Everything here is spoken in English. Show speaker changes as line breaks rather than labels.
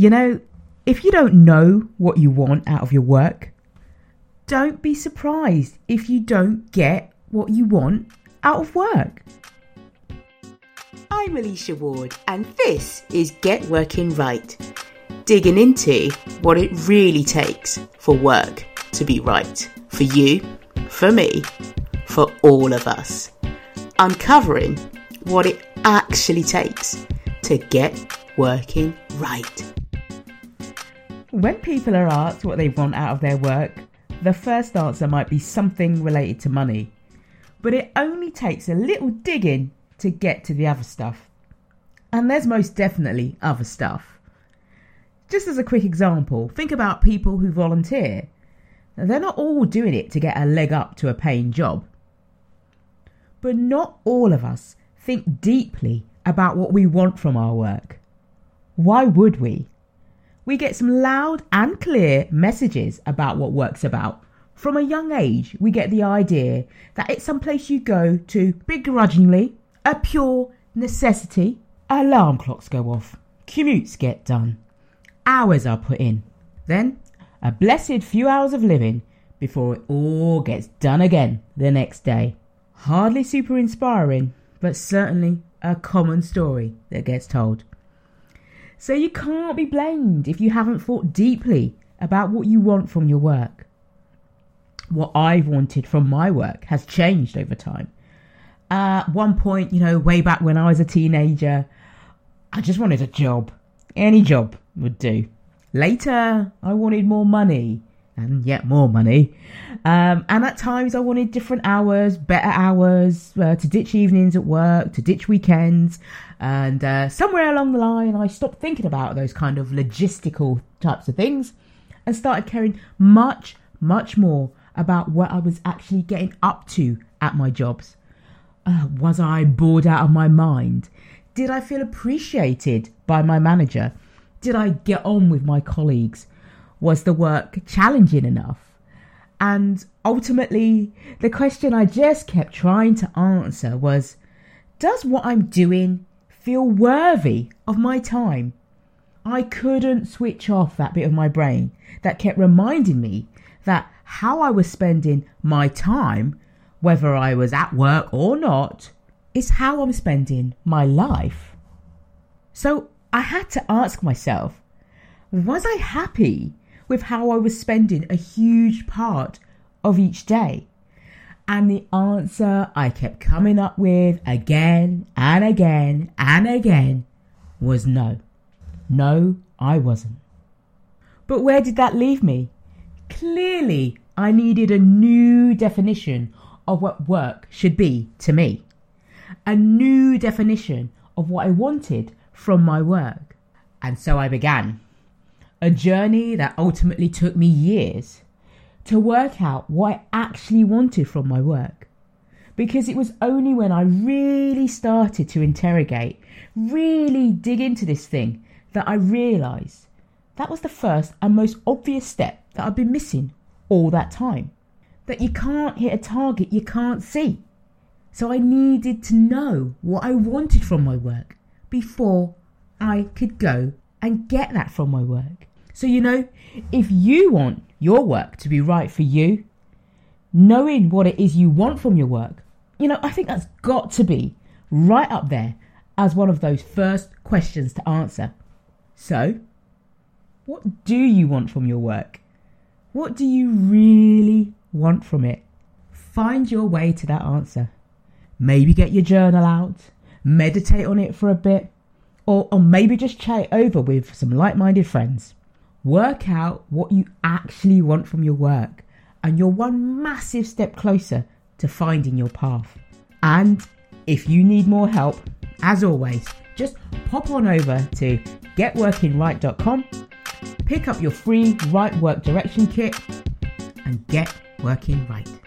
You know, if you don't know what you want out of your work, don't be surprised if you don't get what you want out of work.
I'm Alicia Ward, and this is Get Working Right, digging into what it really takes for work to be right for you, for me, for all of us. Uncovering what it actually takes to get working right.
When people are asked what they want out of their work, the first answer might be something related to money. But it only takes a little digging to get to the other stuff. And there's most definitely other stuff. Just as a quick example, think about people who volunteer. They're not all doing it to get a leg up to a paying job. But not all of us think deeply about what we want from our work. Why would we? We get some loud and clear messages about what work's about. From a young age, we get the idea that it's some place you go to begrudgingly, a pure necessity. Alarm clocks go off, commutes get done, hours are put in. Then, a blessed few hours of living before it all gets done again the next day. Hardly super inspiring, but certainly a common story that gets told. So you can't be blamed if you haven't thought deeply about what you want from your work. What I've wanted from my work has changed over time. At one point, you know, way back when I was a teenager, I just wanted a job. Any job would do. Later, I wanted more money and yet more money. Um, and at times, I wanted different hours, better hours, uh, to ditch evenings at work, to ditch weekends. And uh, somewhere along the line, I stopped thinking about those kind of logistical types of things and started caring much, much more about what I was actually getting up to at my jobs. Uh, was I bored out of my mind? Did I feel appreciated by my manager? Did I get on with my colleagues? Was the work challenging enough? And ultimately, the question I just kept trying to answer was Does what I'm doing feel worthy of my time? I couldn't switch off that bit of my brain that kept reminding me that how I was spending my time, whether I was at work or not, is how I'm spending my life. So I had to ask myself was I happy with how I was spending a huge part of each day? And the answer I kept coming up with again and again and again was no. No, I wasn't. But where did that leave me? Clearly, I needed a new definition of what work should be to me, a new definition of what I wanted from my work. And so I began a journey that ultimately took me years to work out what I actually wanted from my work. Because it was only when I really started to interrogate, really dig into this thing, that I realised that was the first and most obvious step that I've been missing all that time. That you can't hit a target you can't see. So I needed to know what I wanted from my work before I could go and get that from my work. So, you know, if you want your work to be right for you, knowing what it is you want from your work, you know, I think that's got to be right up there as one of those first questions to answer. So, what do you want from your work? What do you really want from it? Find your way to that answer. Maybe get your journal out, meditate on it for a bit, or, or maybe just chat over with some like minded friends. Work out what you actually want from your work, and you're one massive step closer to finding your path. And if you need more help, as always, just pop on over to getworkingright.com, pick up your free Right Work Direction Kit, and get working right.